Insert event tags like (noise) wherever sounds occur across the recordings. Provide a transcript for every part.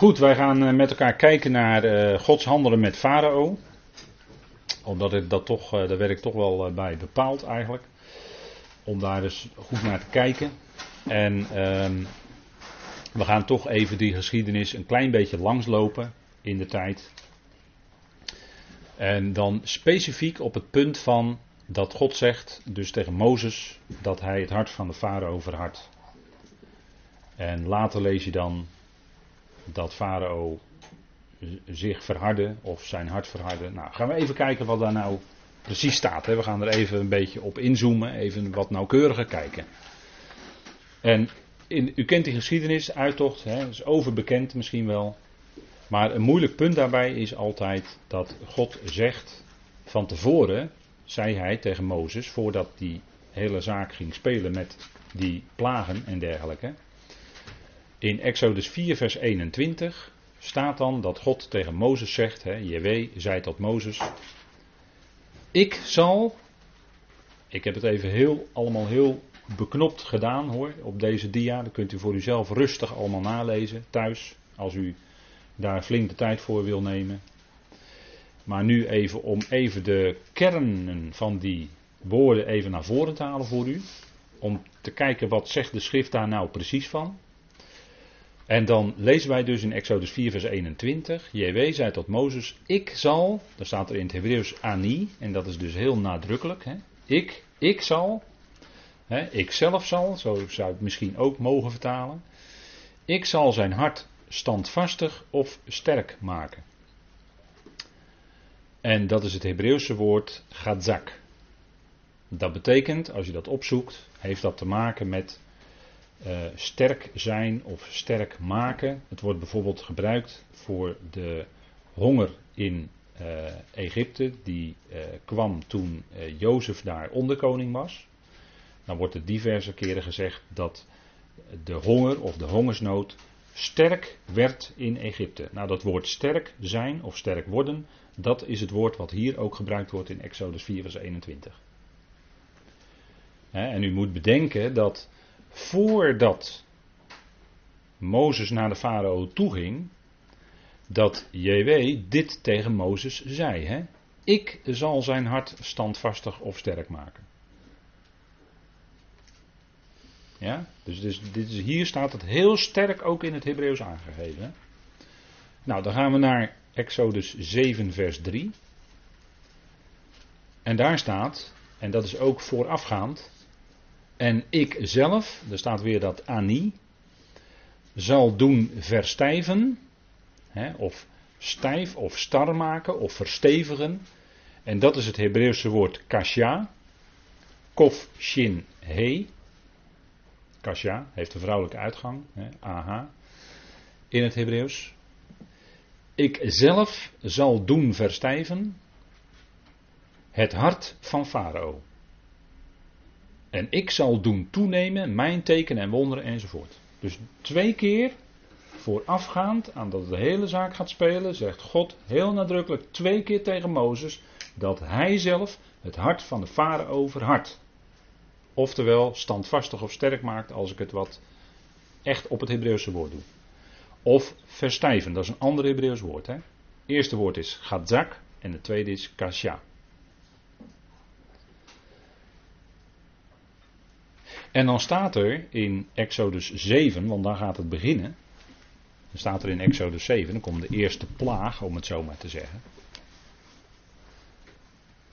Goed, wij gaan eh, met elkaar kijken naar uh, Gods handelen met Farao. Omdat dat toch, uh, daar werd ik toch wel bij bepaald eigenlijk. Om daar dus goed naar te kijken. En uh, we gaan toch even die geschiedenis een klein beetje langslopen in de tijd. En dan specifiek op het punt van dat God zegt, dus tegen Mozes, dat hij het hart van de farao verhardt. En later lees je dan dat farao zich verhardde of zijn hart verhardde. Nou, gaan we even kijken wat daar nou precies staat. Hè. We gaan er even een beetje op inzoomen, even wat nauwkeuriger kijken. En in, u kent die geschiedenis, uittocht, hè, is overbekend misschien wel. Maar een moeilijk punt daarbij is altijd dat God zegt van tevoren, zei hij tegen Mozes, voordat die hele zaak ging spelen met die plagen en dergelijke. In Exodus 4, vers 21 staat dan dat God tegen Mozes zegt, hè, JW zei tot Mozes, ik zal, ik heb het even heel, allemaal heel beknopt gedaan hoor, op deze dia, dat kunt u voor uzelf rustig allemaal nalezen thuis, als u daar flink de tijd voor wil nemen. Maar nu even om even de kernen van die woorden even naar voren te halen voor u. Om te kijken wat zegt de schrift daar nou precies van. En dan lezen wij dus in Exodus 4 vers 21. JW zei tot Mozes, ik zal, daar staat er in het Hebreeuws ani, en dat is dus heel nadrukkelijk. Hè? Ik, ik zal, hè? ik zelf zal, zo zou je het misschien ook mogen vertalen. Ik zal zijn hart standvastig of sterk maken. En dat is het Hebreeuwse woord gadzak. Dat betekent, als je dat opzoekt, heeft dat te maken met uh, sterk zijn of sterk maken. Het wordt bijvoorbeeld gebruikt voor de honger in uh, Egypte, die uh, kwam toen Jozef daar onderkoning was. Dan wordt er diverse keren gezegd dat de honger of de hongersnood sterk werd in Egypte. Nou, dat woord sterk zijn of sterk worden, dat is het woord wat hier ook gebruikt wordt in Exodus 4, vers 21. en u moet bedenken dat voordat Mozes naar de farao toeging, dat JW dit tegen Mozes zei. Hè? Ik zal zijn hart standvastig of sterk maken. Ja, dus, dus dit is, hier staat het heel sterk ook in het Hebreeuws aangegeven. Nou, dan gaan we naar Exodus 7, vers 3. En daar staat, en dat is ook voorafgaand, en ik zelf, er staat weer dat ani, zal doen verstijven, hè, of stijf of star maken of verstevigen. En dat is het Hebreeuwse woord kasha, kof shin he. Kasha heeft een vrouwelijke uitgang, hè, aha, in het Hebreeuws. Ik zelf zal doen verstijven het hart van Farao. En ik zal doen toenemen mijn tekenen en wonderen enzovoort. Dus twee keer voorafgaand aan dat de hele zaak gaat spelen, zegt God heel nadrukkelijk twee keer tegen Mozes dat hij zelf het hart van de farao verhardt. Oftewel standvastig of sterk maakt als ik het wat echt op het Hebreeuwse woord doe. Of verstijven, dat is een ander Hebreeuws woord. Hè? Het eerste woord is gadzak en het tweede is kasha. En dan staat er in Exodus 7, want dan gaat het beginnen. Dan staat er in Exodus 7, dan komt de eerste plaag, om het zo maar te zeggen.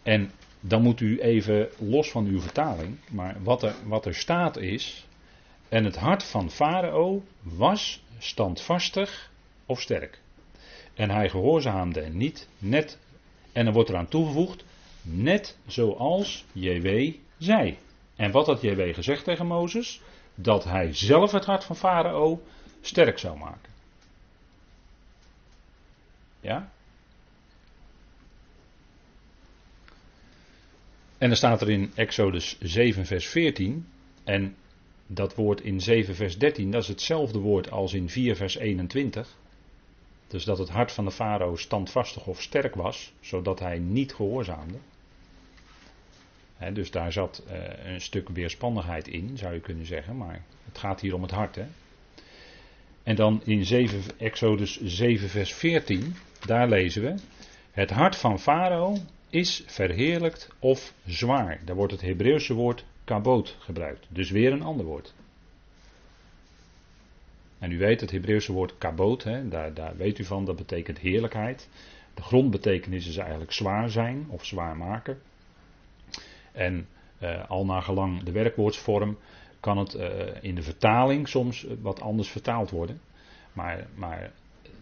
En dan moet u even los van uw vertaling, maar wat er, wat er staat is. En het hart van Farao was standvastig of sterk. En hij gehoorzaamde niet, net, en er wordt eraan toegevoegd, net zoals JW zei. En wat had JW gezegd tegen Mozes? Dat hij zelf het hart van Farao sterk zou maken. Ja? En dan staat er in Exodus 7, vers 14. En dat woord in 7, vers 13, dat is hetzelfde woord als in 4, vers 21. Dus dat het hart van de farao standvastig of sterk was, zodat hij niet gehoorzaamde dus daar zat uh, een stuk weerspannigheid in, zou je kunnen zeggen, maar het gaat hier om het hart. Hè? En dan in 7, Exodus 7, vers 14, daar lezen we: Het hart van Farao is verheerlijkt of zwaar. Daar wordt het Hebreeuwse woord kaboot gebruikt. Dus weer een ander woord. En u weet het Hebreeuwse woord kaboot, hè, daar, daar weet u van, dat betekent heerlijkheid. De grondbetekenis is eigenlijk zwaar zijn of zwaar maken. En uh, al naar gelang de werkwoordsvorm kan het uh, in de vertaling soms wat anders vertaald worden. Maar, maar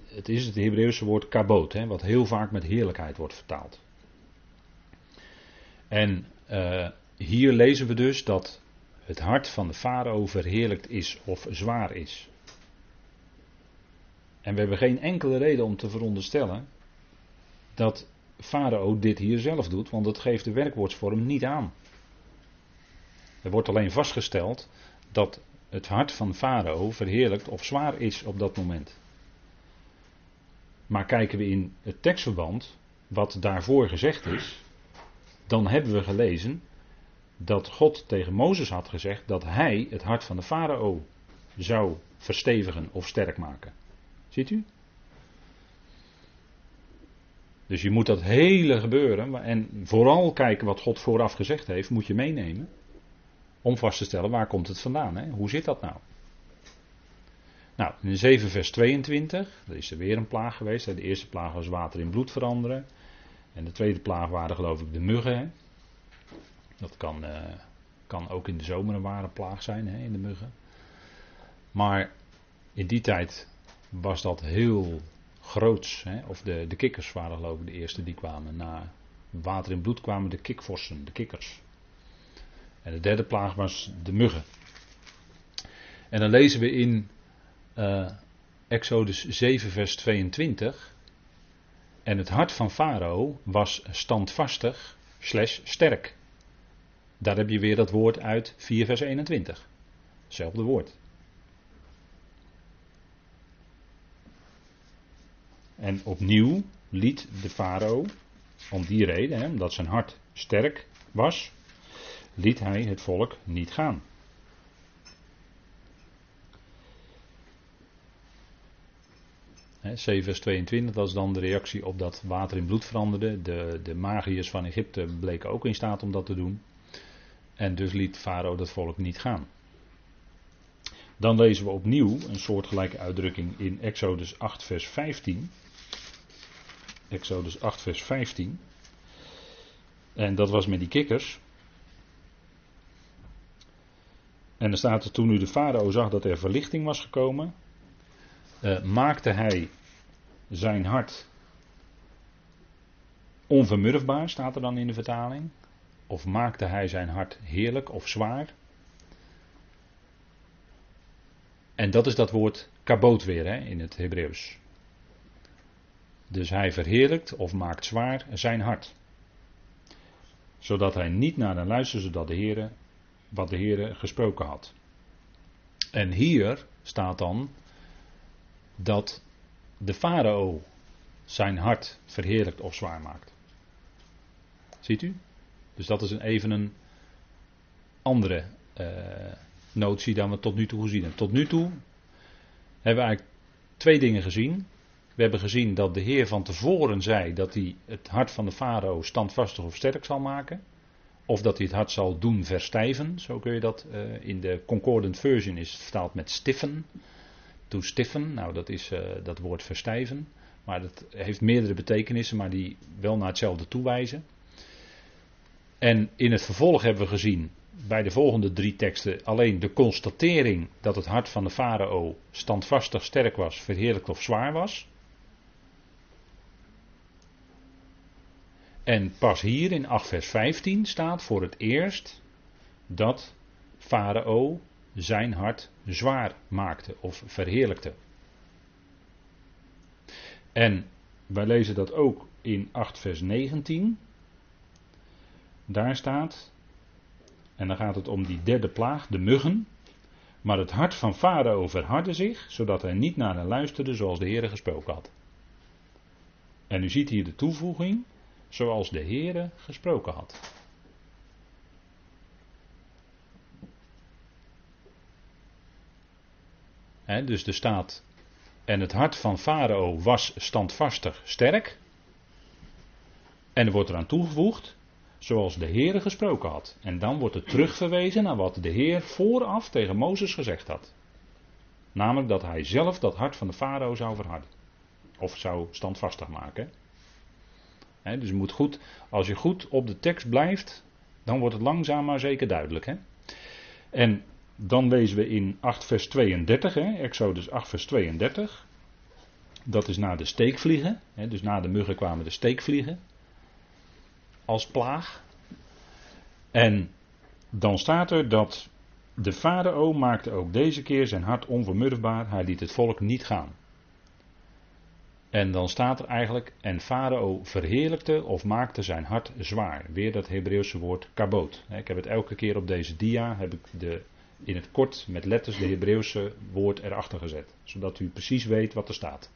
het is het Hebreeuwse woord kaboot, hè, wat heel vaak met heerlijkheid wordt vertaald. En hier lezen we dus dat het hart van de farao verheerlijkt is of zwaar is. En we hebben geen enkele reden om te veronderstellen dat farao dit hier zelf doet, want dat geeft de werkwoordsvorm niet aan. Er wordt alleen vastgesteld dat het hart van farao verheerlijkt of zwaar is op dat moment. Maar kijken we in het tekstverband, wat daarvoor gezegd is, dan hebben we gelezen dat God tegen Mozes had gezegd dat hij het hart van de farao zou verstevigen of sterk maken. Ziet u? Dus je moet dat hele gebeuren en vooral kijken wat God vooraf gezegd heeft, moet je meenemen. Om vast te stellen waar komt het vandaan. Hè? Hoe zit dat nou? Nou, in 7 vers 22, er is er weer een plaag geweest. De eerste plaag was water in bloed veranderen. En de tweede plaag waren geloof ik de muggen. Hè? Dat kan, uh, kan ook in de zomer een ware plaag zijn, hè, in de muggen. Maar in die tijd was dat heel groots. Hè? Of de, de kikkers waren geloof ik de eerste die kwamen. Na water in bloed kwamen de kikvorsen, de kikkers. En de derde plaag was de muggen. En dan lezen we in uh, Exodus 7 vers 22. En het hart van Farao was standvastig slash sterk. Daar heb je weer dat woord uit 4 vers 21. Hetzelfde woord. En opnieuw liet de farao, om die reden, hè, omdat zijn hart sterk was, liet hij het volk niet gaan. He, 7 vers 22, dat is dan de reactie op dat water in bloed veranderde. De, de magiërs van Egypte bleken ook in staat om dat te doen. En dus liet Farao dat volk niet gaan. Dan lezen we opnieuw een soortgelijke uitdrukking in Exodus 8 vers 15. Exodus 8 vers 15. En dat was met die kikkers. En dan staat er toen nu de farao zag dat er verlichting was gekomen, uh, maakte hij zijn hart onvermurfbaar, staat er dan in de vertaling. Of maakte hij zijn hart heerlijk of zwaar. En dat is dat woord kaboot weer hè, in het Hebreeuws. Dus hij verheerlijkt of maakt zwaar zijn hart. Zodat hij niet naar de luisterde, zodat de Heere, wat de Heere gesproken had. En hier staat dan dat de farao zijn hart verheerlijkt of zwaar maakt. Ziet u? Dus dat is een, even een andere uh, notie dan we tot nu toe gezien hebben. Tot nu toe hebben we eigenlijk twee dingen gezien. We hebben gezien dat de Heer van tevoren zei dat hij het hart van de farao standvastig of sterk zal maken. Of dat hij het hart zal doen verstijven. Zo kun je dat uh, in de Concordant Version is vertaald met stiffen. To stiffen, nou dat is uh, dat woord verstijven. Maar dat heeft meerdere betekenissen, maar die wel naar hetzelfde toewijzen. En in het vervolg hebben we gezien bij de volgende drie teksten alleen de constatering dat het hart van de farao standvastig sterk was, verheerlijkt of zwaar was. En pas hier in 8 vers 15 staat voor het eerst dat farao zijn hart zwaar maakte of verheerlijkte. En wij lezen dat ook in 8 vers 19. Daar staat, en dan gaat het om die derde plaag, de muggen. Maar het hart van Farao verhardde zich, zodat hij niet naar hen luisterde zoals de Heere gesproken had. En u ziet hier de toevoeging, zoals de Heere gesproken had. dus er staat En het hart van Farao was standvastig sterk. En er wordt eraan toegevoegd, zoals de Heer gesproken had. En dan wordt er terugverwezen naar wat de Heer vooraf tegen Mozes gezegd had. Namelijk dat hij zelf dat hart van de farao zou verharden. Of zou standvastig maken. Dus moet goed, als je goed op de tekst blijft, dan wordt het langzaam maar zeker duidelijk. En dan lezen we in 8 vers 32, he, Exodus 8 vers 32. Dat is na de steekvliegen. Dus na de muggen kwamen de steekvliegen. Als plaag. En dan staat er dat de farao maakte ook deze keer zijn hart onvermurfbaar. Hij liet het volk niet gaan. En dan staat er eigenlijk, en Farao verheerlijkte of maakte zijn hart zwaar. Weer dat Hebreeuwse woord kaboot. Ik heb het elke keer op deze dia, heb ik de, in het kort met letters de Hebreeuwse woord erachter gezet. Zodat u precies weet wat er staat.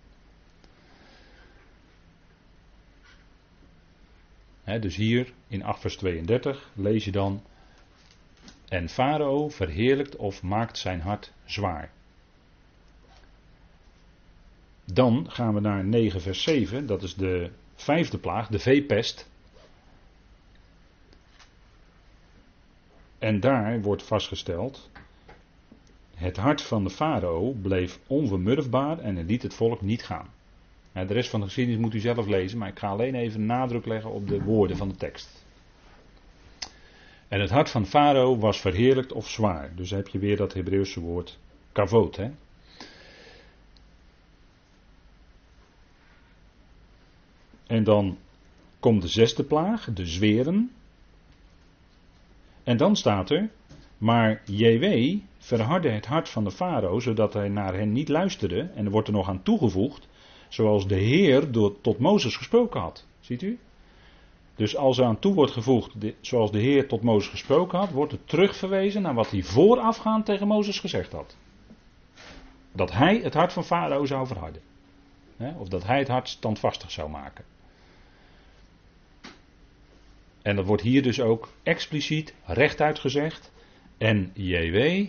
dus hier in 8 vers 32 lees je dan, en Farao verheerlijkt of maakt zijn hart zwaar. Dan gaan we naar 9 vers 7, dat is de vijfde plaag, de veepest. En daar wordt vastgesteld, het hart van de farao bleef onvermurfbaar en hij liet het volk niet gaan. De rest van de geschiedenis moet u zelf lezen, maar ik ga alleen even nadruk leggen op de woorden van de tekst. En het hart van Farao was verheerlijkt of zwaar. Dus heb je weer dat Hebreeuwse woord kavot. Hè? En dan komt de zesde plaag, de zweren. En dan staat er, maar JW verhardde het hart van de farao, zodat hij naar hen niet luisterde. En er wordt er nog aan toegevoegd, zoals de Heer door, tot Mozes gesproken had. Ziet u? Dus als er aan toe wordt gevoegd, zoals de Heer tot Mozes gesproken had, wordt er terugverwezen naar wat hij voorafgaand tegen Mozes gezegd had. Dat hij het hart van Farao zou verharden. Of dat hij het hart standvastig zou maken. En dat wordt hier dus ook expliciet rechtuit gezegd. En JW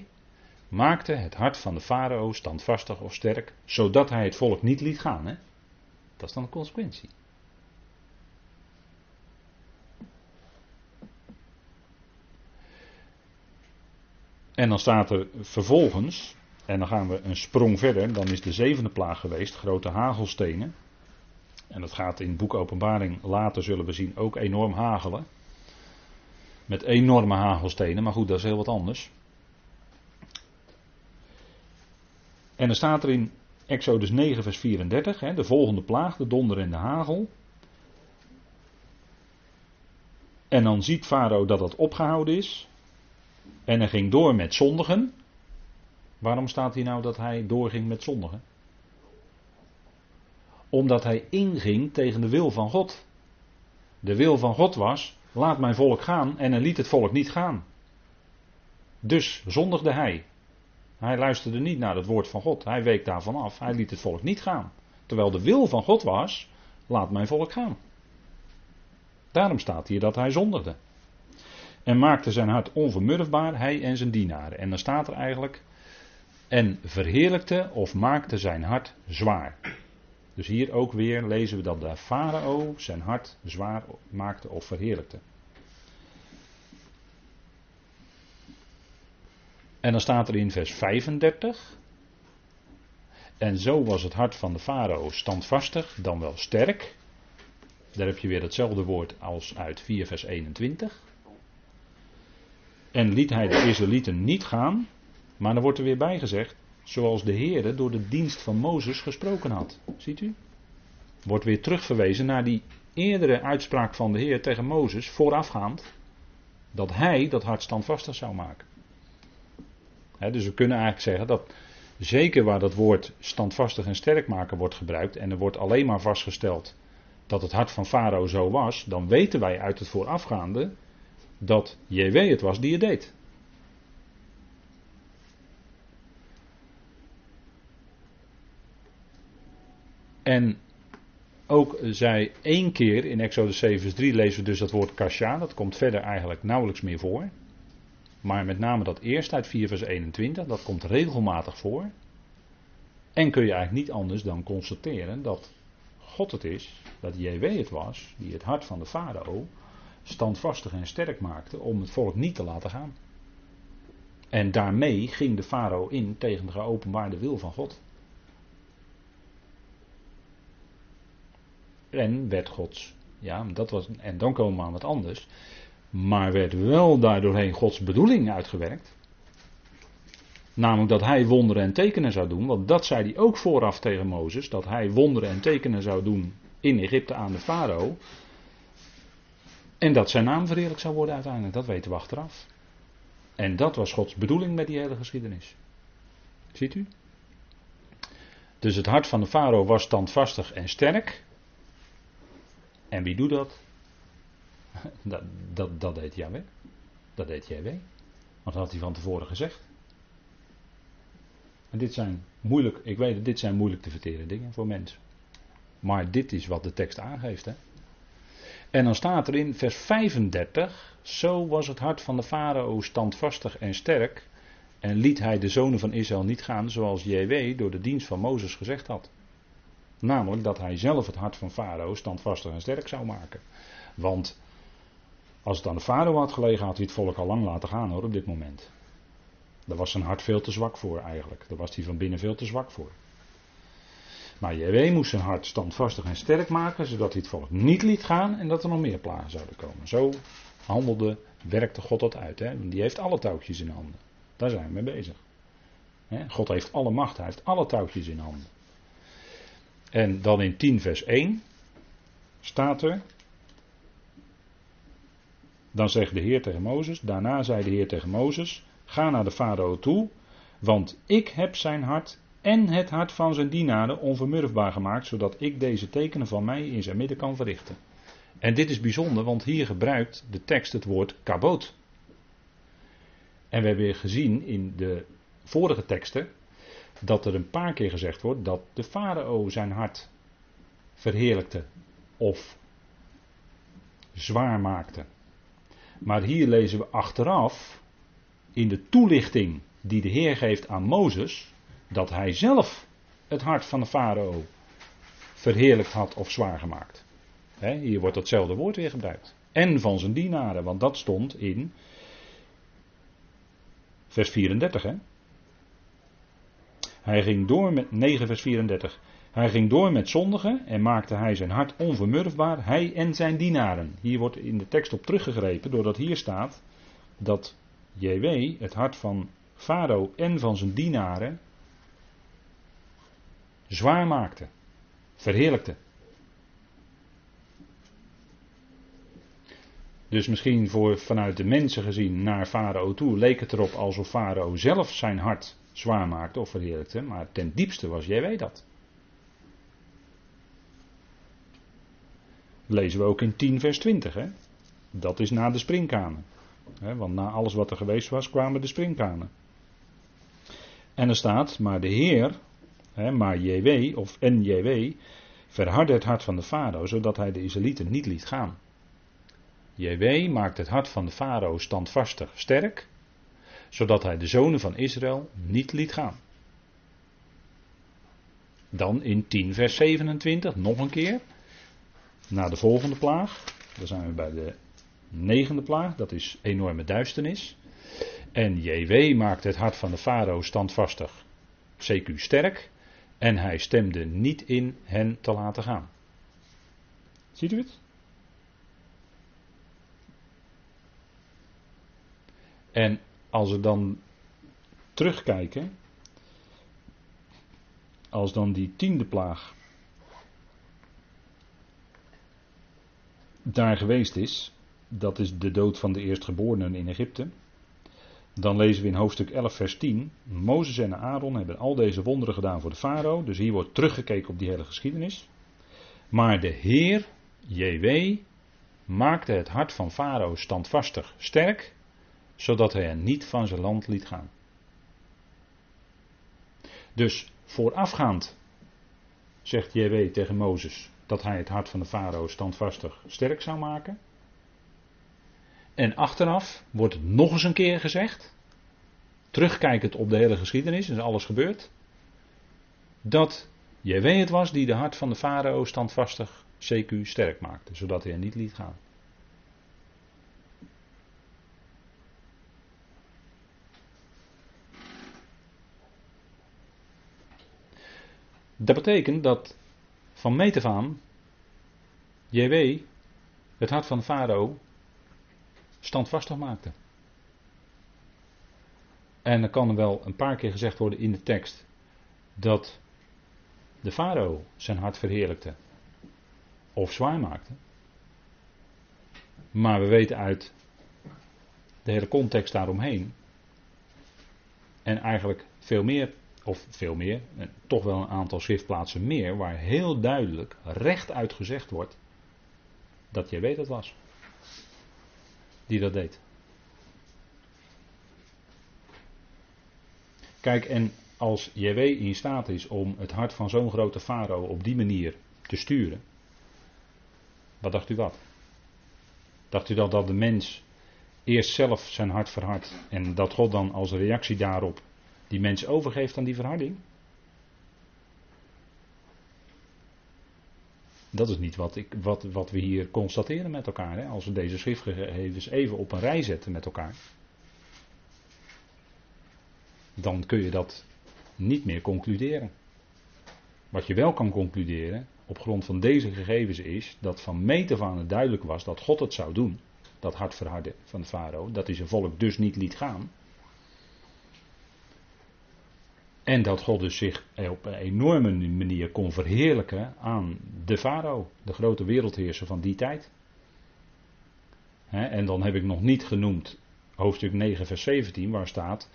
maakte het hart van de farao standvastig of sterk, zodat hij het volk niet liet gaan. Hè? Dat is dan de consequentie. En dan staat er vervolgens, en dan gaan we een sprong verder, dan is de zevende plaag geweest, grote hagelstenen. En dat gaat in boek Openbaring later, zullen we zien, ook enorm hagelen. Met enorme hagelstenen, maar goed, dat is heel wat anders. En dan staat er in Exodus 9, vers 34, hè, de volgende plaag, de donder en de hagel. En dan ziet Farao dat dat opgehouden is. En hij ging door met zondigen. Waarom staat hier nou dat hij doorging met zondigen? Omdat hij inging tegen de wil van God. De wil van God was: laat mijn volk gaan en hij liet het volk niet gaan. Dus zondigde hij. Hij luisterde niet naar het woord van God. Hij week daarvan af. Hij liet het volk niet gaan. Terwijl de wil van God was: laat mijn volk gaan. Daarom staat hier dat hij zondigde. En maakte zijn hart onvermurfbaar, hij en zijn dienaren. En dan staat er eigenlijk. En verheerlijkte of maakte zijn hart zwaar. Dus hier ook weer lezen we dat de farao zijn hart zwaar maakte of verheerlijkte. En dan staat er in vers 35. En zo was het hart van de farao standvastig, dan wel sterk. Daar heb je weer hetzelfde woord als uit 4 vers 21. En liet hij de Israëlieten niet gaan, maar dan wordt er weer bij gezegd, zoals de Heer door de dienst van Mozes gesproken had. Ziet u? Wordt weer terugverwezen naar die eerdere uitspraak van de Heer tegen Mozes, voorafgaand, dat hij dat hart standvastig zou maken. dus we kunnen eigenlijk zeggen dat zeker waar dat woord standvastig en sterk maken wordt gebruikt, en er wordt alleen maar vastgesteld dat het hart van Farao zo was, dan weten wij uit het voorafgaande dat JW het was die het deed. En ook zij één keer in Exodus 7 vers 3 lezen we dus dat woord kasha. Dat komt verder eigenlijk nauwelijks meer voor. Maar met name dat eerst uit 4 vers 21, dat komt regelmatig voor. En kun je eigenlijk niet anders dan constateren dat God het is, dat JW het was, die het hart van de farao standvastig en sterk maakte om het volk niet te laten gaan. En daarmee ging de farao in tegen de geopenbaarde wil van God. En werd Gods, ja, dat was, en dan komen we aan wat anders. Maar werd wel daardoorheen Gods bedoeling uitgewerkt. Namelijk dat hij wonderen en tekenen zou doen. Want dat zei hij ook vooraf tegen Mozes. Dat hij wonderen en tekenen zou doen in Egypte aan de farao. En dat zijn naam verheerlijk zou worden uiteindelijk. Dat weten we achteraf. En dat was Gods bedoeling met die hele geschiedenis. Ziet u? Dus het hart van de farao was standvastig en sterk. En wie doet dat? (laughs) Dat, dat, dat deed Yahweh. Dat deed Yahweh. Want dat had hij van tevoren gezegd. En dit zijn moeilijk, ik weet het, dit zijn moeilijk te verteren dingen voor mensen. Maar dit is wat de tekst aangeeft. Hè? En dan staat er in vers 35: Zo was het hart van de farao standvastig en sterk. En liet hij de zonen van Israël niet gaan zoals JW door de dienst van Mozes gezegd had. Namelijk dat hij zelf het hart van farao standvastig en sterk zou maken. Want als het aan de farao had gelegen, had hij het volk al lang laten gaan hoor op dit moment. Daar was zijn hart veel te zwak voor eigenlijk. Daar was hij van binnen veel te zwak voor. Maar JW moest zijn hart standvastig en sterk maken, zodat hij het volk niet liet gaan en dat er nog meer plagen zouden komen. Zo handelde, werkte God dat uit. Hè? Die heeft alle touwtjes in handen. Daar zijn we mee bezig. God heeft alle macht, hij heeft alle touwtjes in handen. En dan in 10 vers 1 staat er. Dan zegt de Heer tegen Mozes, daarna zei de Heer tegen Mozes, ga naar de farao toe, want ik heb zijn hart en het hart van zijn dienaren onvermurfbaar gemaakt, zodat ik deze tekenen van mij in zijn midden kan verrichten. En dit is bijzonder, want hier gebruikt de tekst het woord kaboot. En we hebben gezien in de vorige teksten dat er een paar keer gezegd wordt dat de farao zijn hart verheerlijkte of zwaar maakte. Maar hier lezen we achteraf in de toelichting die de Heer geeft aan Mozes, dat hij zelf het hart van de farao verheerlijkt had of zwaar gemaakt. hier wordt datzelfde woord weer gebruikt. En van zijn dienaren, want dat stond in vers 34. Hè? Hij ging door met 9 vers 34. Hij ging door met zondigen en maakte hij zijn hart onvermurfbaar, hij en zijn dienaren. Hier wordt in de tekst op teruggegrepen, doordat hier staat dat JW het hart van Farao en van zijn dienaren zwaar maakte, verheerlijkte. Dus misschien voor, vanuit de mensen gezien naar Farao toe leek het erop alsof Farao zelf zijn hart zwaar maakte of verheerlijkte, maar ten diepste was jij dat. Lezen we ook in 10 vers 20. Hè? Dat is na de springkanen. Hè? Want na alles wat er geweest was, kwamen de springkanen. En er staat, maar de Heer, hè, maar JW of NJW, verhardde het hart van de farao, zodat hij de Israëlieten niet liet gaan. JW maakt het hart van de farao standvastig sterk, zodat hij de zonen van Israël niet liet gaan. Dan in 10 vers 27 nog een keer, na de volgende plaag, dan zijn we bij de negende plaag, dat is enorme duisternis. En JW maakt het hart van de farao standvastig, CQ sterk, en hij stemde niet in hen te laten gaan. Ziet u het? En als we dan terugkijken, als dan die tiende plaag daar geweest is, dat is de dood van de eerstgeborenen in Egypte. Dan lezen we in hoofdstuk 11, vers 10. Mozes en Aaron hebben al deze wonderen gedaan voor de farao. Dus hier wordt teruggekeken op die hele geschiedenis. Maar de Heer, JW, maakte het hart van farao standvastig sterk zodat hij hen niet van zijn land liet gaan. Dus voorafgaand zegt JW tegen Mozes dat hij het hart van de farao standvastig sterk zou maken. En achteraf wordt het nog eens een keer gezegd, terugkijkend op de hele geschiedenis, is alles gebeurd. dat JW het was die de hart van de farao standvastig CQ sterk maakte, zodat hij er niet liet gaan. Dat betekent dat van meet af aan JW het hart van farao standvastig maakte. En dan kan er wel een paar keer gezegd worden in de tekst dat de farao zijn hart verheerlijkte of zwaar maakte. Maar we weten uit de hele context daaromheen en eigenlijk veel meer, of veel meer, toch wel een aantal schriftplaatsen meer, waar heel duidelijk rechtuit gezegd wordt dat jij weet het was die dat deed. Kijk, en als JW in staat is om het hart van zo'n grote farao op die manier te sturen, wat dacht u wat? Dacht u dat, dat de mens eerst zelf zijn hart verhardt en dat God dan als reactie daarop die mens overgeeft aan die verharding? Dat is niet wat, ik, wat, wat we hier constateren met elkaar. Hè? Als we deze schriftgegevens even op een rij zetten met elkaar. Dan kun je dat niet meer concluderen. Wat je wel kan concluderen op grond van deze gegevens is dat van meet af aan het duidelijk was dat God het zou doen. Dat hart verharden van de farao. Dat hij zijn volk dus niet liet gaan. En dat God dus zich op een enorme manier kon verheerlijken aan de farao, de grote wereldheerser van die tijd. en dan heb ik nog niet genoemd hoofdstuk 9, vers 17, waar staat: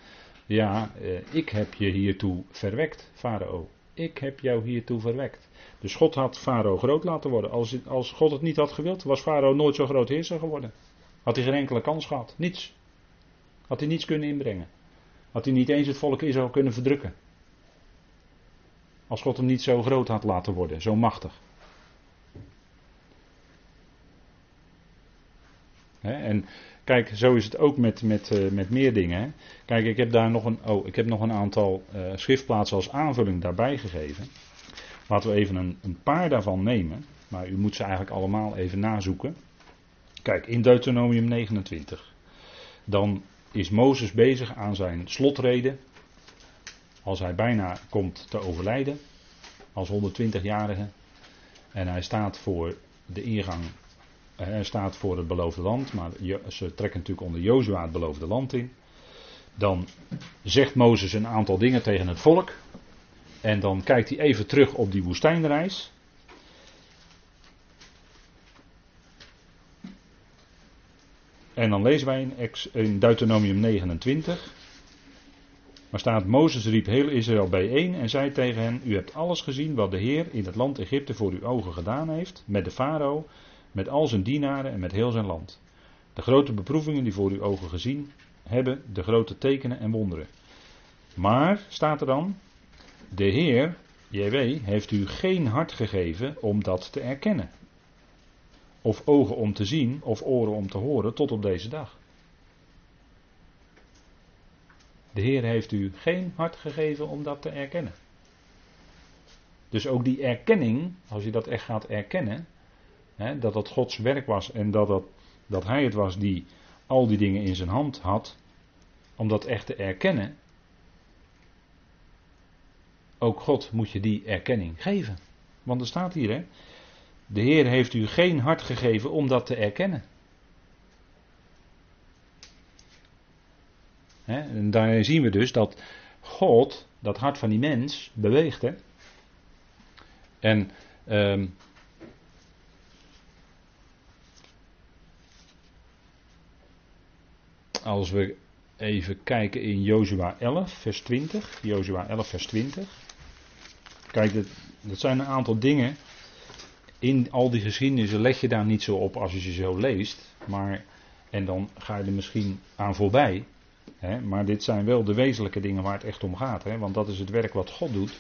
Ja, eh, ik heb je hiertoe verwekt, farao. Ik heb jou hiertoe verwekt. Dus God had farao groot laten worden. Als, als God het niet had gewild, was farao nooit zo groot heerser geworden. Had hij geen enkele kans gehad. Niets. Had hij niets kunnen inbrengen. Had hij niet eens het volk Israël kunnen verdrukken. Als God hem niet zo groot had laten worden, zo machtig. en kijk, zo is het ook met, met, uh, met meer dingen. Kijk, ik heb daar nog een, oh, ik heb nog een aantal uh, schriftplaatsen als aanvulling daarbij gegeven. Laten we even een, een paar daarvan nemen. Maar u moet ze eigenlijk allemaal even nazoeken. Kijk, in Deuteronomium 29. Dan is Mozes bezig aan zijn slotreden als hij bijna komt te overlijden, als 120-jarige, en hij staat voor de ingang, eh, hij staat voor het beloofde land, maar ze trekken natuurlijk onder Jozua het beloofde land in. Dan zegt Mozes een aantal dingen tegen het volk. En dan kijkt hij even terug op die woestijnreis. En dan lezen wij in Deuteronomium 29. Maar staat, Mozes riep heel Israël bijeen en zei tegen hen, u hebt alles gezien wat de Heer in het land Egypte voor uw ogen gedaan heeft, met de farao, met al zijn dienaren en met heel zijn land. De grote beproevingen die voor uw ogen gezien hebben, de grote tekenen en wonderen. Maar, staat er dan, de Heer, JW, heeft u geen hart gegeven om dat te erkennen. Of ogen om te zien, of oren om te horen, tot op deze dag. De Heer heeft u geen hart gegeven om dat te erkennen. Dus ook die erkenning, als je dat echt gaat erkennen, hè, dat dat Gods werk was en dat, dat, dat Hij het was die al die dingen in zijn hand had, om dat echt te erkennen, ook God moet je die erkenning geven. Want er staat hier, hè, de Heer heeft u geen hart gegeven om dat te erkennen. en daar zien we dus dat God dat hart van die mens beweegt. Hè? En um, als we even kijken in Jozua 11, vers 20. Jozua 11, vers 20. Kijk, dat, dat zijn een aantal dingen. In al die geschiedenissen leg je daar niet zo op als je ze zo leest. Maar, en dan ga je er misschien aan voorbij maar dit zijn wel de wezenlijke dingen waar het echt om gaat. want dat is het werk wat God doet.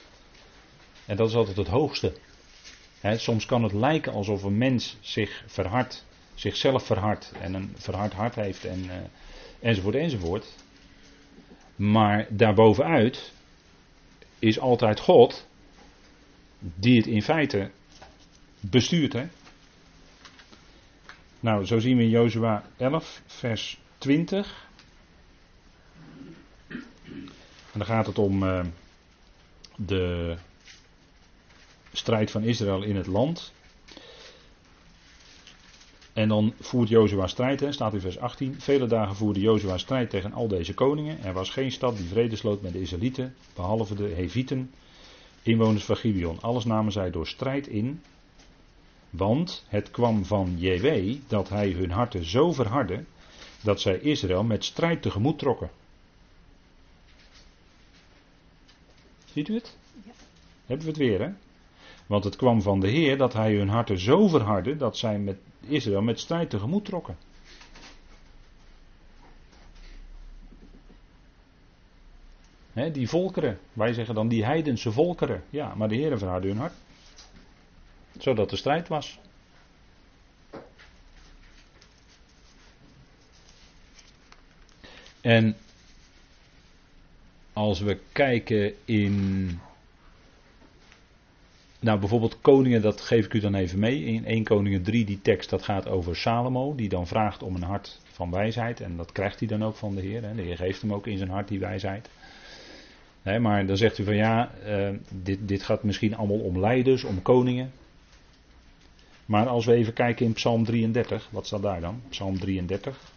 En dat is altijd het hoogste. soms kan het lijken alsof een mens zich verhardt, zichzelf verhardt en een verhard hart heeft en, uh, enzovoort enzovoort. Maar daarbovenuit is altijd God die het in feite bestuurt. Hè? Nou, zo zien we in Jozua 11, vers 20. En dan gaat het om uh, de strijd van Israël in het land. En dan voert Jozua strijd, hè, staat in vers 18. Vele dagen voerde Jozua strijd tegen al deze koningen. Er was geen stad die vrede sloot met de Israëlieten, behalve de Hevieten, inwoners van Gibeon. Alles namen zij door strijd in, want het kwam van JW dat hij hun harten zo verhardde, dat zij Israël met strijd tegemoet trokken. Ziet u het? Ja. Hebben we het weer, hè? Want het kwam van de Heer dat hij hun harten zo verhardde dat zij met Israël met strijd tegemoet trokken. die volkeren, wij zeggen dan die heidense volkeren. Ja, maar de Heer verhardde hun hart. Zodat er strijd was. En als we kijken in nou, bijvoorbeeld koningen, dat geef ik u dan even mee. In 1 Koningen 3, die tekst, dat gaat over Salomo, die dan vraagt om een hart van wijsheid. En dat krijgt hij dan ook van de Heer. Hè. De Heer geeft hem ook in zijn hart die wijsheid. maar dan zegt u van ja, uh, dit, dit gaat misschien allemaal om leiders, om koningen. Maar als we even kijken in Psalm 33, wat staat daar dan? Psalm 33.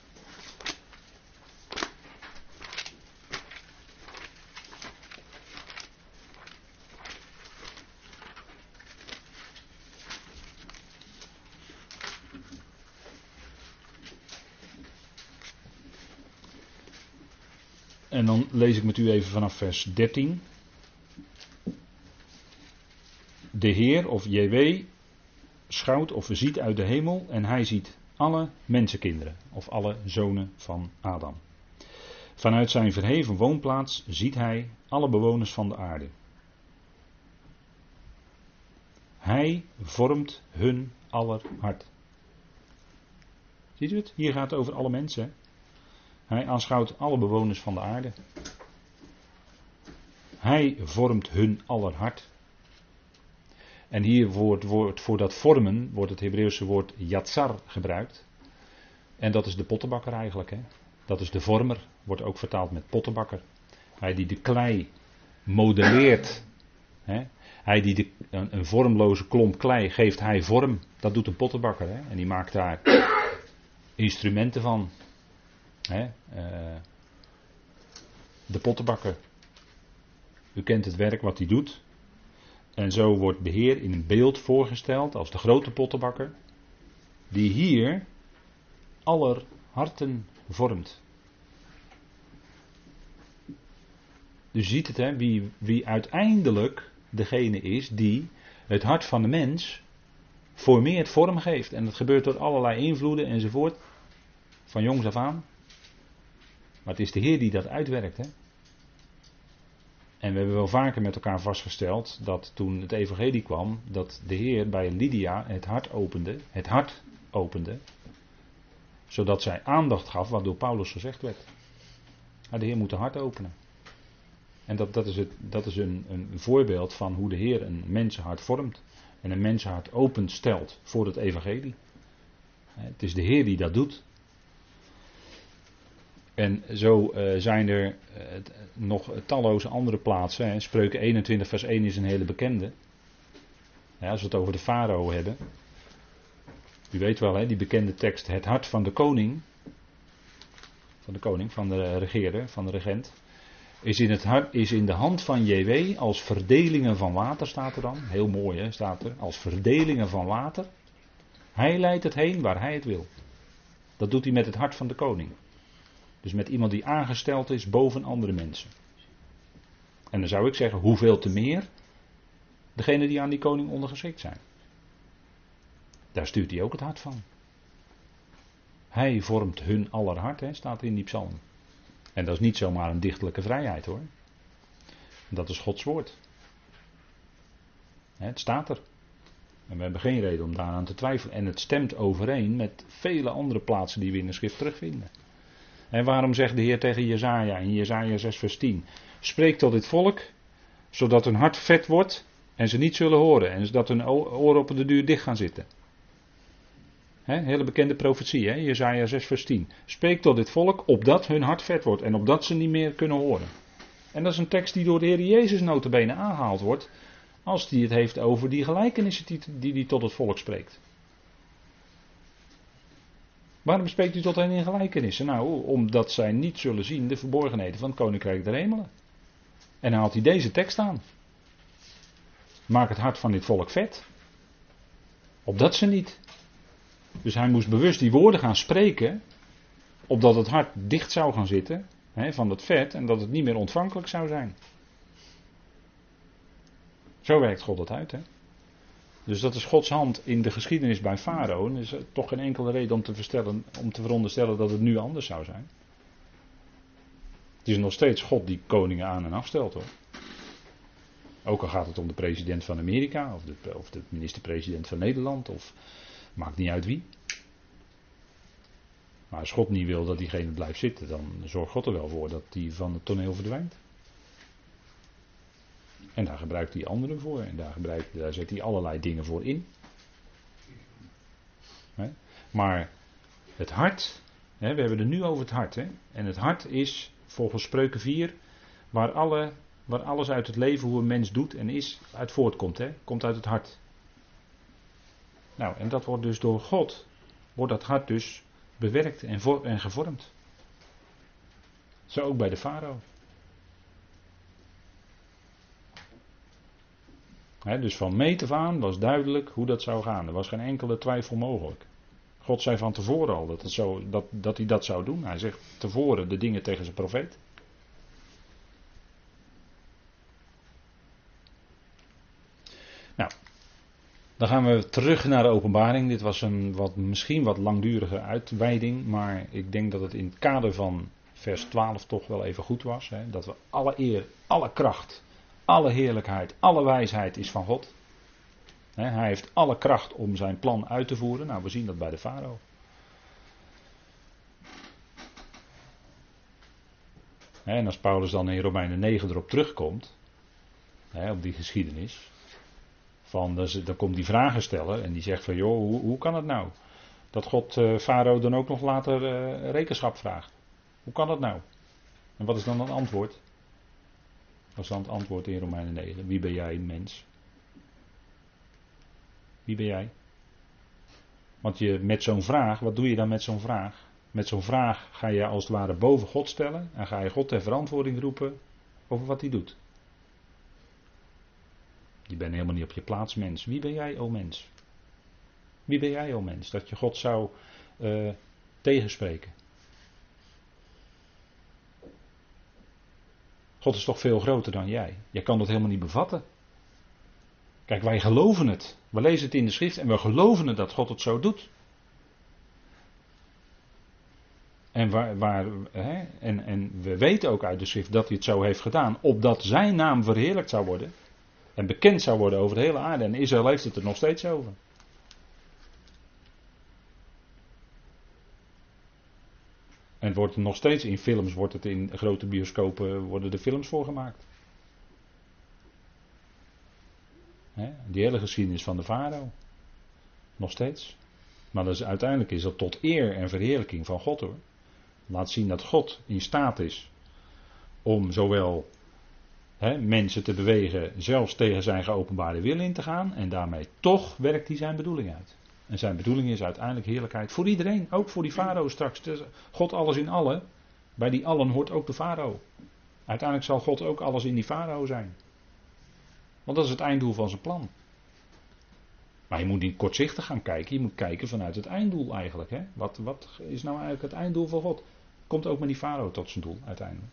En dan lees ik met u even vanaf vers 13. De Heer of JW schouwt of ziet uit de hemel en hij ziet alle mensenkinderen of alle zonen van Adam. Vanuit zijn verheven woonplaats ziet hij alle bewoners van de aarde. Hij vormt hun aller hart. Ziet u het? Hier gaat het over alle mensen. Hij aanschouwt alle bewoners van de aarde. Hij vormt hun aller hart. En hier wordt voor dat vormen wordt het Hebreeuwse woord yatsar gebruikt. En dat is de pottenbakker eigenlijk. Hè? Dat is de vormer, wordt ook vertaald met pottenbakker. Hij die de klei modelleert. Hè? Hij die de, een, vormloze klomp klei geeft hij vorm. Dat doet een pottenbakker. Hè? En die maakt daar instrumenten van. Hè? Uh, de pottenbakker. U kent het werk wat hij doet. En zo wordt beheer in een beeld voorgesteld als de grote pottenbakker. Die hier aller harten vormt. U ziet het, hè, wie, wie uiteindelijk degene is die het hart van de mens formeert, vorm geeft. En dat gebeurt door allerlei invloeden enzovoort. Van jongs af aan. Maar het is de Heer die dat uitwerkt. Hè? En we hebben wel vaker met elkaar vastgesteld dat toen het evangelie kwam, dat de Heer bij Lydia het hart opende, het hart opende, zodat zij aandacht gaf wat door Paulus gezegd werd. de Heer moet het hart openen. En dat, dat is, het, dat is een, een voorbeeld van hoe de Heer een mensenhart vormt en een mensenhart openstelt voor het evangelie. Het is de Heer die dat doet. En zo uh, zijn er uh, nog talloze andere plaatsen. Hè. Spreuken 21 vers 1 is een hele bekende. Ja, als we het over de farao hebben. U weet wel, hè, die bekende tekst. Het hart van de koning. Van de koning, van de regeerder, van de regent. Is in, het hart, is in de hand van JW als verdelingen van water, staat er dan. Heel mooi, hè, staat er. Als verdelingen van water. Hij leidt het heen waar hij het wil. Dat doet hij met het hart van de koning. Dus met iemand die aangesteld is boven andere mensen. En dan zou ik zeggen, hoeveel te meer degene die aan die koning ondergeschikt zijn. Daar stuurt hij ook het hart van. Hij vormt hun aller hart, hè, staat in die psalm. En dat is niet zomaar een dichtelijke vrijheid hoor. Dat is Gods woord. Het staat er. En we hebben geen reden om daaraan te twijfelen. En het stemt overeen met vele andere plaatsen die we in de schrift terugvinden. En waarom zegt de Heer tegen Jezaja in Jezaja 6 vers 10. Spreek tot dit volk, zodat hun hart vet wordt En ze niet zullen horen. En dat hun oren op de duur dicht gaan zitten. He, hele bekende profetie, hè? Jezaja 6 vers 10. Spreek tot dit volk, opdat hun hart vet wordt en opdat ze niet meer kunnen horen. En dat is een tekst die door de Heer Jezus notabene aangehaald wordt, als hij het heeft over die gelijkenissen die hij tot het volk spreekt. Waarom spreekt hij tot hen in gelijkenissen? Nou, omdat zij niet zullen zien de verborgenheden van het Koninkrijk der Hemelen. En haalt hij deze tekst aan. Maak het hart van dit volk vet. Opdat ze niet. Dus hij moest bewust die woorden gaan spreken, opdat het hart dicht zou gaan zitten hè, van het vet en dat het niet meer ontvankelijk zou zijn. Zo werkt God het uit. Hè? Dus dat is Gods hand in de geschiedenis bij Farao. En er is toch geen enkele reden om te, om te veronderstellen dat het nu anders zou zijn. Het is nog steeds God die koningen aan en afstelt hoor. Ook al gaat het om de president van Amerika of de, of de minister-president van Nederland of maakt niet uit wie. Maar als God niet wil dat diegene blijft zitten, dan zorgt God er wel voor dat die van het toneel verdwijnt. En daar gebruikt hij anderen voor. En daar, gebruikt, daar zet hij allerlei dingen voor in. Maar het hart, we hebben het nu over het hart. En het hart is volgens Spreuken 4, waar, alle, waar alles uit het leven, hoe een mens doet en is, uit voortkomt. Komt uit het hart. Nou, en dat wordt dus door God, wordt dat hart dus bewerkt en, en gevormd. Zo ook bij de farao. Dus van meet af aan was duidelijk hoe dat zou gaan. Er was geen enkele twijfel mogelijk. God zei van tevoren al dat, het zo, dat, dat hij dat zou doen. Hij zegt tevoren de dingen tegen zijn profeet. Nou, dan gaan we terug naar de openbaring. Dit was een wat, misschien wat langdurige uitweiding, maar ik denk dat het in het kader van vers 12 toch wel even goed was. Dat we alle eer, alle kracht, alle heerlijkheid, alle wijsheid is van God. Hij heeft alle kracht om zijn plan uit te voeren. Nou, we zien dat bij de farao. En als Paulus dan in Romeinen 9 erop terugkomt, op die geschiedenis, van, dan komt die vragen stellen en die zegt van joh, hoe, hoe kan het nou? Dat God uh, Farao dan ook nog later uh, rekenschap vraagt. Hoe kan dat nou? En wat is dan het antwoord? Het antwoord in Romeinen 9. Wie ben jij, mens? Wie ben jij? Want je, met zo'n vraag, wat doe je dan met zo'n vraag? Met zo'n vraag ga je als het ware boven God stellen en ga je God ter verantwoording roepen over wat hij doet. Je bent helemaal niet op je plaats, mens. Wie ben jij, o mens? Wie ben jij, o mens? Dat je God zou uh, tegenspreken. God is toch veel groter dan jij. Jij kan dat helemaal niet bevatten. Kijk, wij geloven het. We lezen het in de schrift en we geloven het dat God het zo doet. En, waar, waar, hè, en, en we weten ook uit de schrift dat hij het zo heeft gedaan, opdat zijn naam verheerlijkt zou worden. En bekend zou worden over de hele aarde. En Israël heeft het er nog steeds over. En wordt nog steeds in films, wordt het in grote bioscopen, worden de films voorgemaakt. He, die hele geschiedenis van de farao. Nog steeds. Maar dat uiteindelijk is dat tot eer en verheerlijking van God hoor. Laat zien dat God in staat is om zowel mensen te bewegen zelfs tegen zijn geopenbaarde wil in te gaan. En daarmee toch werkt hij zijn bedoeling uit. En zijn bedoeling is uiteindelijk heerlijkheid voor iedereen. Ook voor die farao straks. God alles in allen. Bij die allen hoort ook de farao. Uiteindelijk zal God ook alles in die farao zijn. Want dat is het einddoel van zijn plan. Maar je moet niet kortzichtig gaan kijken. Je moet kijken vanuit het einddoel eigenlijk. Hè? Wat, wat is nou eigenlijk het einddoel van God? Komt ook met die farao tot zijn doel uiteindelijk.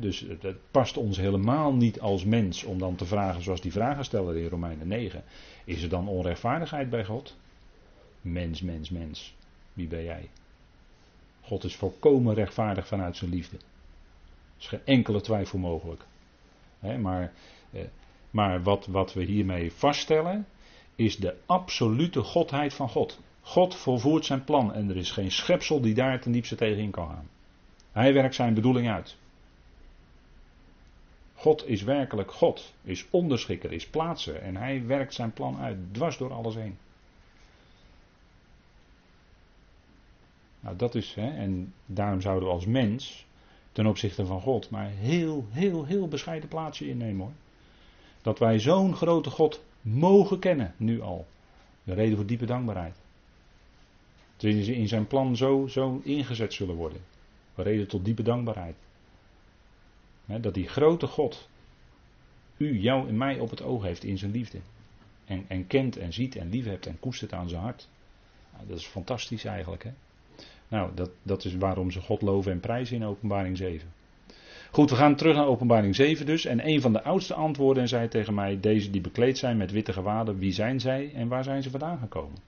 Dus het, past ons helemaal niet als mens om dan te vragen zoals die vragen stellen in Romeinen 9. Is er dan onrechtvaardigheid bij God? Mens, mens, mens. Wie ben jij? God is volkomen rechtvaardig vanuit zijn liefde. Er is geen enkele twijfel mogelijk. maar eh, maar wat, wat we hiermee vaststellen is de absolute godheid van God. God volvoert zijn plan en er is geen schepsel die daar ten diepste tegen in kan gaan. Hij werkt zijn bedoeling uit. God is werkelijk God, is onderschikker, is plaatser en hij werkt zijn plan uit, dwars door alles heen. Nou, dat is, hè, en daarom zouden we als mens ten opzichte van God maar heel, heel, heel bescheiden plaatsje innemen hoor. Dat wij zo'n grote God mogen kennen, nu al. De reden voor diepe dankbaarheid. Dat ze in zijn plan zo, zo ingezet zullen worden. Een reden tot diepe dankbaarheid. Dat die grote God u, jou en mij op het oog heeft in zijn liefde. En, en kent en ziet en lief hebt en koestert aan zijn hart. Dat is fantastisch eigenlijk. Nou, dat, dat is waarom ze God loven en prijzen in openbaring 7. Goed, we gaan terug naar openbaring 7 dus. En een van de oudste antwoorden zei tegen mij, deze die bekleed zijn met witte gewaden, wie zijn zij en waar zijn ze vandaan gekomen?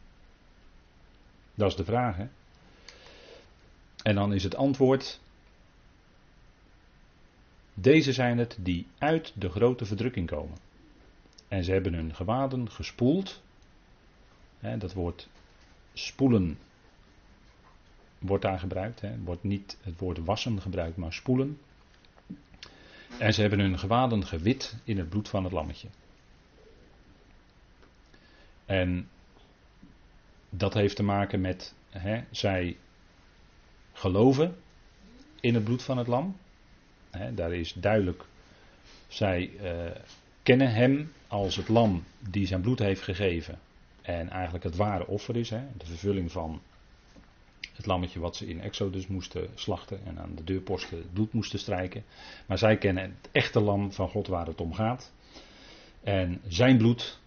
Dat is de vraag, hè. En dan is het antwoord, deze zijn het die uit de grote verdrukking komen. En ze hebben hun gewaden gespoeld. Dat woord spoelen wordt daar gebruikt. Wordt niet het woord wassen gebruikt, maar spoelen. En ze hebben hun gewaden gewit in het bloed van het lammetje. En dat heeft te maken met, zij geloven in het bloed van het lam. Daar is duidelijk, zij uh, kennen hem als het lam die zijn bloed heeft gegeven. En eigenlijk het ware offer is, de vervulling van het lammetje wat ze in Exodus moesten slachten en aan de deurposten het bloed moesten strijken. Maar zij kennen het echte lam van God waar het om gaat. En zijn bloed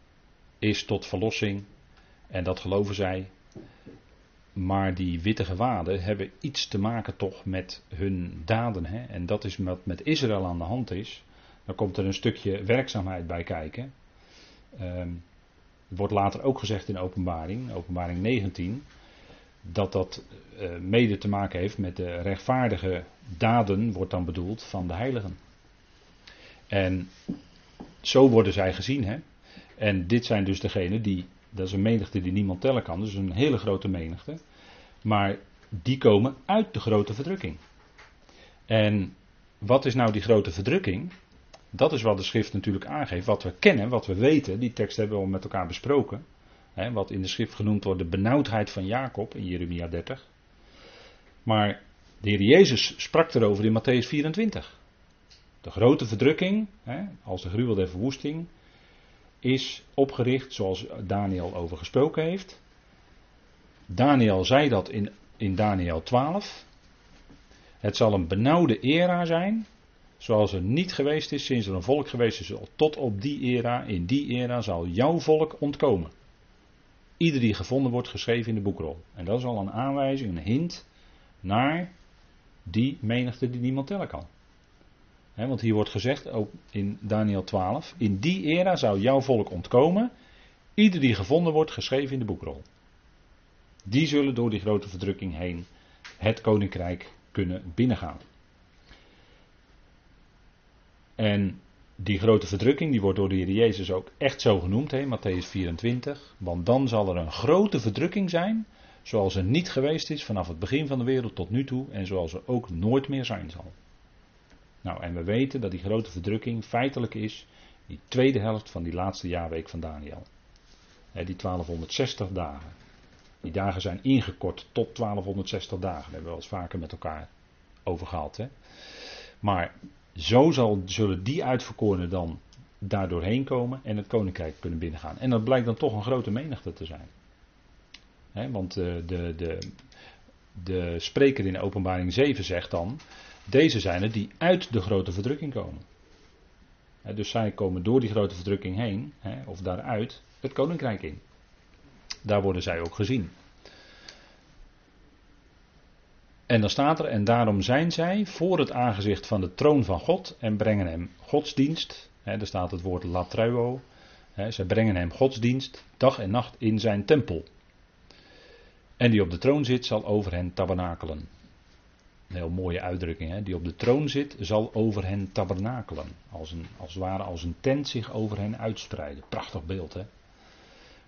is tot verlossing en dat geloven zij. Maar die witte gewaden hebben iets te maken toch met hun daden. Hè? En dat is wat met Israël aan de hand is. Dan komt er een stukje werkzaamheid bij kijken. Um, wordt later ook gezegd in openbaring, openbaring 19 dat dat uh, mede te maken heeft met de rechtvaardige daden, wordt dan bedoeld, van de heiligen. En zo worden zij gezien. Hè? En dit zijn dus degenen die, dat is een menigte die niemand tellen kan, dus een hele grote menigte. Maar die komen uit de grote verdrukking. En wat is nou die grote verdrukking? Dat is wat de schrift natuurlijk aangeeft. Wat we kennen, wat we weten, die tekst hebben we al met elkaar besproken. Hè, wat in de schrift genoemd wordt de benauwdheid van Jacob in Jeremia 30. Maar de Heer Jezus sprak erover in Matthäus 24. De grote verdrukking, hè, als de gruwel der verwoesting, is opgericht zoals Daniel over gesproken heeft. Daniel zei dat in, in Daniel 12. Het zal een benauwde era zijn, zoals er niet geweest is sinds er een volk geweest is. Tot op die era, in die era zal jouw volk ontkomen. Ieder die gevonden wordt geschreven in de boekrol. En dat is al een aanwijzing, een hint naar die menigte die niemand tellen kan. Want hier wordt gezegd, ook in Daniel 12, in die era zou jouw volk ontkomen, ieder die gevonden wordt geschreven in de boekrol. Die zullen door die grote verdrukking heen het koninkrijk kunnen binnengaan. En die grote verdrukking, die wordt door de Heer Jezus ook echt zo genoemd, hè, Matthäus 24. Want dan zal er een grote verdrukking zijn, zoals er niet geweest is vanaf het begin van de wereld tot nu toe en zoals er ook nooit meer zijn zal. Nou, en we weten dat die grote verdrukking feitelijk is die tweede helft van die laatste jaarweek van Daniel. Die 1260 dagen. Die dagen zijn ingekort tot 1260 dagen. Daar hebben we wel eens vaker met elkaar over gehad. Hè. Maar zo zal, zullen die uitverkorenen dan daardoor heen komen en het koninkrijk kunnen binnengaan. En dat blijkt dan toch een grote menigte te zijn. want de, de, de, de spreker in openbaring 7 zegt dan, deze zijn het die uit de grote verdrukking komen. dus zij komen door die grote verdrukking heen, of daaruit, het koninkrijk in. Daar worden zij ook gezien. En dan staat er, en daarom zijn zij voor het aangezicht van de troon van God en brengen hem godsdienst. Er staat het woord latruo. Zij brengen hem godsdienst dag en nacht in zijn tempel. En die op de troon zit, zal over hen tabernakelen. Een heel mooie uitdrukking, hè? die op de troon zit, zal over hen tabernakelen. Als, een, als het ware als een tent zich over hen uitspreiden. Prachtig beeld, hè?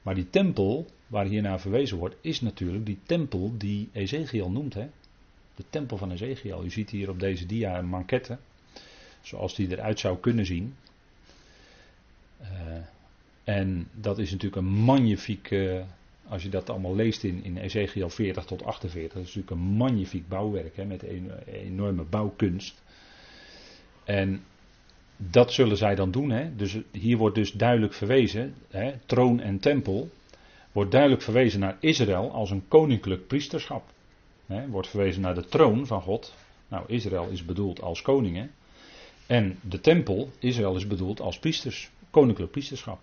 Maar die tempel, waar hier naar verwezen wordt, is natuurlijk die tempel die Ezekiel noemt, hè? De tempel van Ezekiel. U ziet hier op deze dia een manquette. zoals die eruit zou kunnen zien. Uh, en dat is natuurlijk een magnifiek, uh, als je dat allemaal leest in, in Ezekiel 40 tot 48, dat is natuurlijk een magnifiek bouwwerk hè, met een, enorme bouwkunst. En dat zullen zij dan doen. Hè? Dus hier wordt dus duidelijk verwezen, hè, troon en tempel, wordt duidelijk verwezen naar Israël als een koninklijk priesterschap. Hè? Wordt verwezen naar de troon van God. Nou, Israël is bedoeld als koningen. En de tempel, Israël is bedoeld als priesters, koninklijk priesterschap.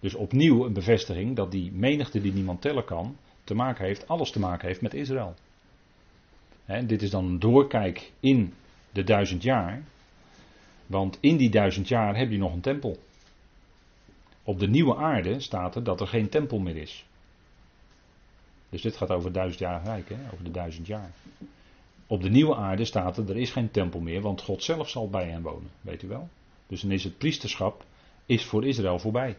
Dus opnieuw een bevestiging dat die menigte die niemand tellen kan, te maken heeft, alles te maken heeft met Israël. Dit is dan een doorkijk in de duizend jaar. Want in die duizend jaar heb je nog een tempel. Op de nieuwe aarde staat er dat er geen tempel meer is. Dus dit gaat over duizend jaar rijk, over de duizend jaar. Op de nieuwe aarde staat er, er is geen tempel meer, want God zelf zal bij hen wonen, weet u wel. Dus dan is het priesterschap is voor Israël voorbij.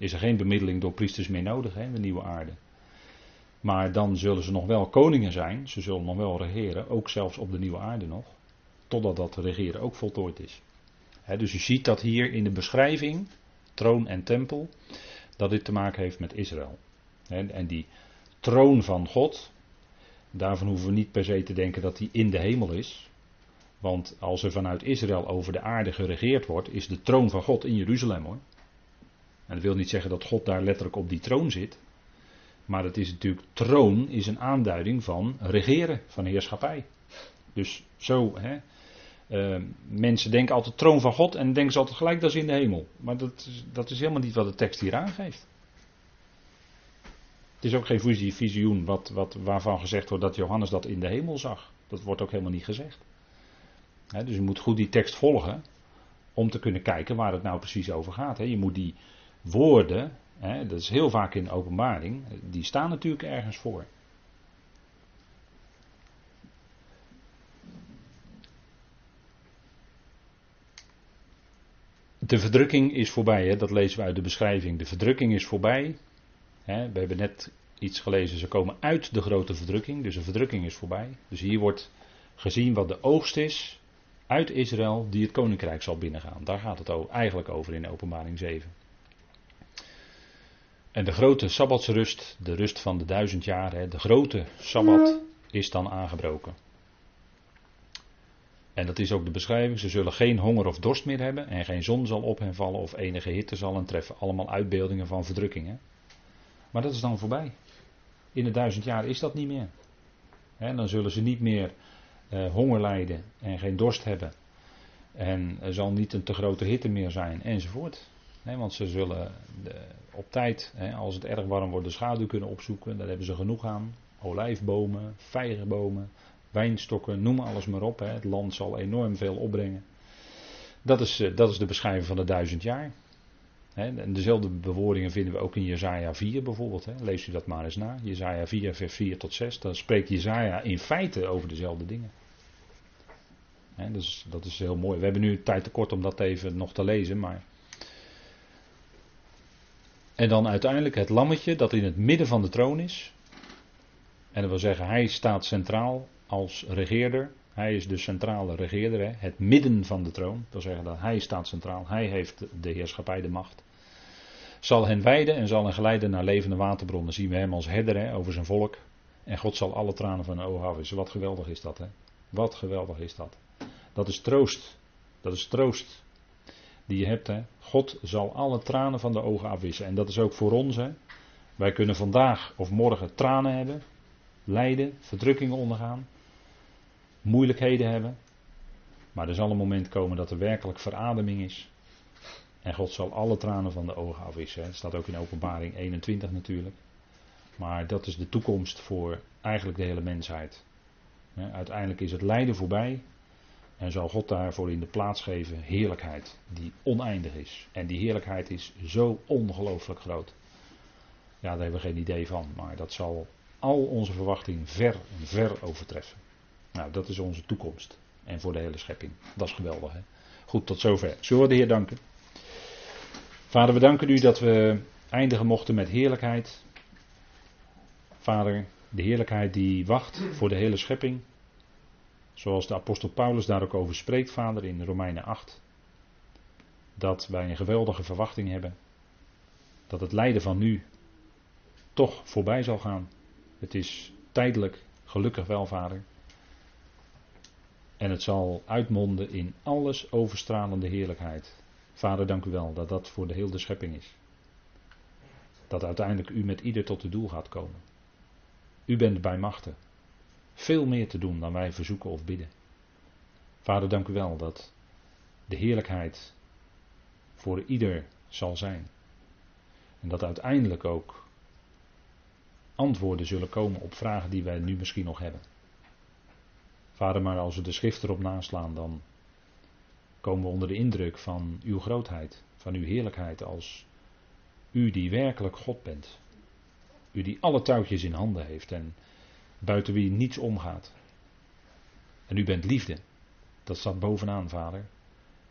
Is er geen bemiddeling door priesters meer nodig, hè, de nieuwe aarde. Maar dan zullen ze nog wel koningen zijn, ze zullen nog wel regeren, ook zelfs op de nieuwe aarde nog. Totdat dat regeren ook voltooid is. dus u ziet dat hier in de beschrijving, troon en tempel, dat dit te maken heeft met Israël. en die troon van God, daarvan hoeven we niet per se te denken dat die in de hemel is. Want als er vanuit Israël over de aarde geregeerd wordt, is de troon van God in Jeruzalem hoor. En dat wil niet zeggen dat God daar letterlijk op die troon zit. Maar het is natuurlijk, troon is een aanduiding van regeren, van heerschappij. Dus zo, hè, uh, mensen denken altijd troon van God en denken ze altijd gelijk dat is in de hemel. Maar dat, dat is helemaal niet wat de tekst hier aangeeft. Het is ook geen visioen wat, wat, waarvan gezegd wordt dat Johannes dat in de hemel zag. Dat wordt ook helemaal niet gezegd. dus je moet goed die tekst volgen om te kunnen kijken waar het nou precies over gaat. Je moet die woorden, dat is heel vaak in openbaring, die staan natuurlijk ergens voor. De verdrukking is voorbij, hè? dat lezen we uit de beschrijving. De verdrukking is voorbij. Hè? We hebben net iets gelezen, ze komen uit de grote verdrukking, dus de verdrukking is voorbij. Dus hier wordt gezien wat de oogst is uit Israël die het koninkrijk zal binnengaan. Daar gaat het eigenlijk over in openbaring 7. En de grote sabbatsrust, de rust van de duizend jaar, de grote sabbat is dan aangebroken. En dat is ook de beschrijving. Ze zullen geen honger of dorst meer hebben. En geen zon zal op hen vallen of enige hitte zal hen treffen. Allemaal uitbeeldingen van verdrukkingen. Maar dat is dan voorbij. In de duizend jaar is dat niet meer. dan zullen ze niet meer uh, honger lijden en geen dorst hebben. En er zal niet een te grote hitte meer zijn enzovoort. want ze zullen de, op tijd, als het erg warm wordt, de schaduw kunnen opzoeken. Daar hebben ze genoeg aan. Olijfbomen, vijgenbomen, wijnstokken, noem alles maar op. Hè. Het land zal enorm veel opbrengen. Dat is, eh, dat is de beschrijving van de duizend jaar. Hè. En dezelfde bewoordingen vinden we ook in Jezaja 4 bijvoorbeeld. Hè. Lees u dat maar eens na. Jezaja 4 vers 4 tot 6. Dan spreekt Jezaja in feite over dezelfde dingen. Hè, dus dat is heel mooi. We hebben nu tijd tekort om dat even nog te lezen, maar... En dan uiteindelijk het lammetje dat in het midden van de troon is. En dat wil zeggen, hij staat centraal als regeerder. Hij is de centrale regeerder, hè? het midden van de troon. Dat wil zeggen dat hij staat centraal, hij heeft de heerschappij, de macht. Zal hen wijden en zal hen geleiden naar levende waterbronnen. Zien we hem als herder hè, over zijn volk. En God zal alle tranen van de ogen afwissen. Wat geweldig is dat, hè? Wat geweldig is dat. Dat is troost. Dat is troost die je hebt. Hè? God zal alle tranen van de ogen afwissen. En dat is ook voor ons. Hè? Wij kunnen vandaag of morgen tranen hebben, lijden, verdrukkingen ondergaan moeilijkheden hebben. Maar er zal een moment komen dat er werkelijk verademing is. En God zal alle tranen van de ogen afwissen. Het staat ook in openbaring 21 natuurlijk. Maar dat is de toekomst voor eigenlijk de hele mensheid. Uiteindelijk is het lijden voorbij. En zal God daarvoor in de plaats geven heerlijkheid die oneindig is. En die heerlijkheid is zo ongelooflijk groot. Ja, daar hebben we geen idee van. Maar dat zal al onze verwachting ver, ver overtreffen. Nou, dat is onze toekomst. En voor de hele schepping. Dat is geweldig. Hè? Goed, tot zover. Zullen we de Heer danken? Vader, we danken u dat we eindigen mochten met heerlijkheid. Vader, de heerlijkheid die wacht voor de hele schepping. Zoals de apostel Paulus daar ook over spreekt, vader, in Romeinen 8. Dat wij een geweldige verwachting hebben. Dat het lijden van nu toch voorbij zal gaan. Het is tijdelijk, gelukkig wel, vader. En het zal uitmonden in alles overstralende heerlijkheid. Vader, dank u wel dat dat voor de hele schepping is. Dat uiteindelijk u met ieder tot het doel gaat komen. U bent bij machten. Veel meer te doen dan wij verzoeken of bidden. Vader, dank u wel dat de heerlijkheid voor ieder zal zijn. En dat uiteindelijk ook antwoorden zullen komen op vragen die wij nu misschien nog hebben. Vader, maar als we de schrift erop naslaan, dan komen we onder de indruk van uw grootheid, van uw heerlijkheid als u die werkelijk God bent. U die alle touwtjes in handen heeft en buiten wie niets omgaat. En u bent liefde. Dat staat bovenaan, Vader.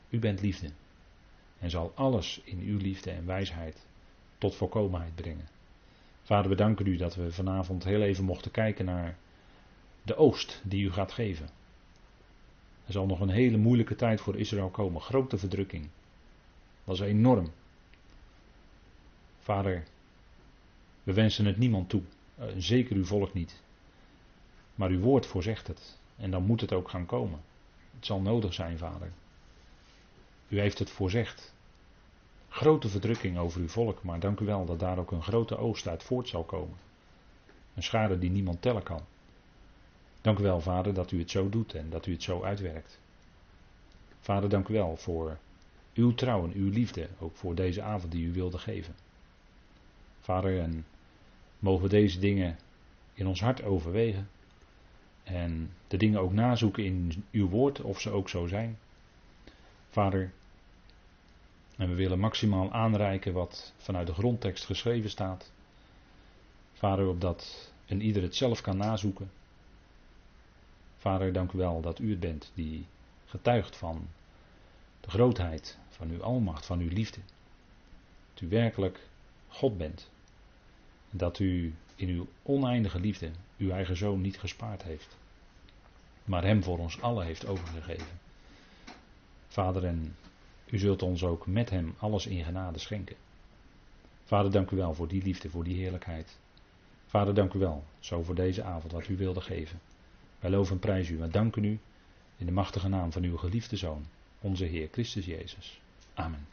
U bent liefde. En zal alles in uw liefde en wijsheid tot volkomenheid brengen. Vader, we danken u dat we vanavond heel even mochten kijken naar de oost die u gaat geven. Er zal nog een hele moeilijke tijd voor Israël komen. Grote verdrukking. Dat is enorm. Vader, we wensen het niemand toe. Eh, zeker uw volk niet. Maar uw woord voorzegt het. En dan moet het ook gaan komen. Het zal nodig zijn, vader. U heeft het voorzegd. Grote verdrukking over uw volk, maar dank u wel dat daar ook een grote oogst uit voort zal komen. Een schade die niemand tellen kan. Dank u wel, vader, dat u het zo doet en dat u het zo uitwerkt. Vader, dank u wel voor uw trouw en uw liefde, ook voor deze avond die u wilde geven. Vader, en mogen we deze dingen in ons hart overwegen en de dingen ook nazoeken in uw woord, of ze ook zo zijn. Vader, en we willen maximaal aanreiken wat vanuit de grondtekst geschreven staat. Vader, opdat een ieder het zelf kan nazoeken. Vader, dank u wel dat u het bent die getuigt van de grootheid van uw almacht, van uw liefde. Dat u werkelijk God bent. Dat u in uw oneindige liefde uw eigen zoon niet gespaard heeft. Maar hem voor ons allen heeft overgegeven. Vader, en u zult ons ook met hem alles in genade schenken. Vader, dank u wel voor die liefde, voor die heerlijkheid. Vader, dank u wel, zo voor deze avond wat u wilde geven. Wij loven en prijzen u en danken u in de machtige naam van uw geliefde Zoon, onze Heer Christus Jezus. Amen.